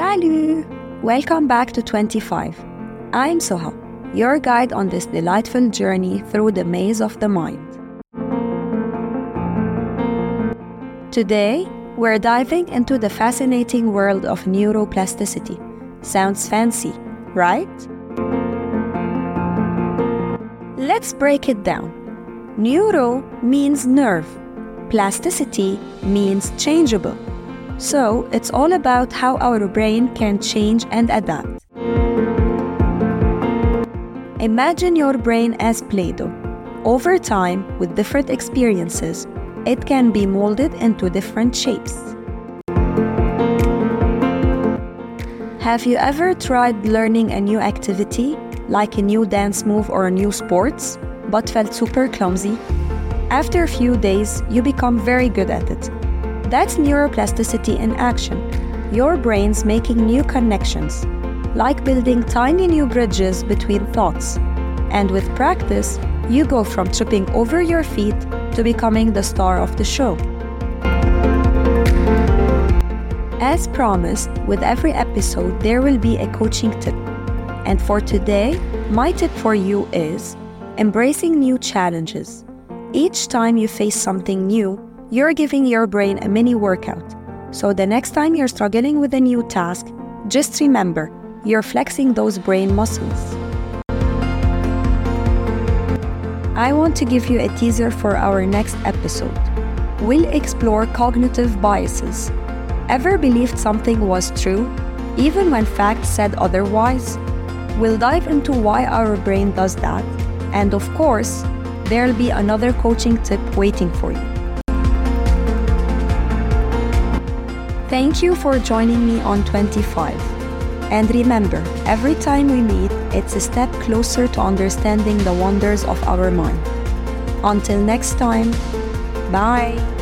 Salut! Welcome back to 25. I'm Soha, your guide on this delightful journey through the maze of the mind. Today, we're diving into the fascinating world of neuroplasticity. Sounds fancy, right? Let's break it down. Neuro means nerve, plasticity means changeable. So, it's all about how our brain can change and adapt. Imagine your brain as Play Doh. Over time, with different experiences, it can be molded into different shapes. Have you ever tried learning a new activity, like a new dance move or a new sports, but felt super clumsy? After a few days, you become very good at it that's neuroplasticity in action. Your brain's making new connections, like building tiny new bridges between thoughts. And with practice, you go from tripping over your feet to becoming the star of the show. As promised, with every episode, there will be a coaching tip. And for today, my tip for you is embracing new challenges. Each time you face something new, you're giving your brain a mini workout. So the next time you're struggling with a new task, just remember you're flexing those brain muscles. I want to give you a teaser for our next episode. We'll explore cognitive biases. Ever believed something was true, even when facts said otherwise? We'll dive into why our brain does that, and of course, there'll be another coaching tip waiting for you. Thank you for joining me on 25. And remember, every time we meet, it's a step closer to understanding the wonders of our mind. Until next time, bye.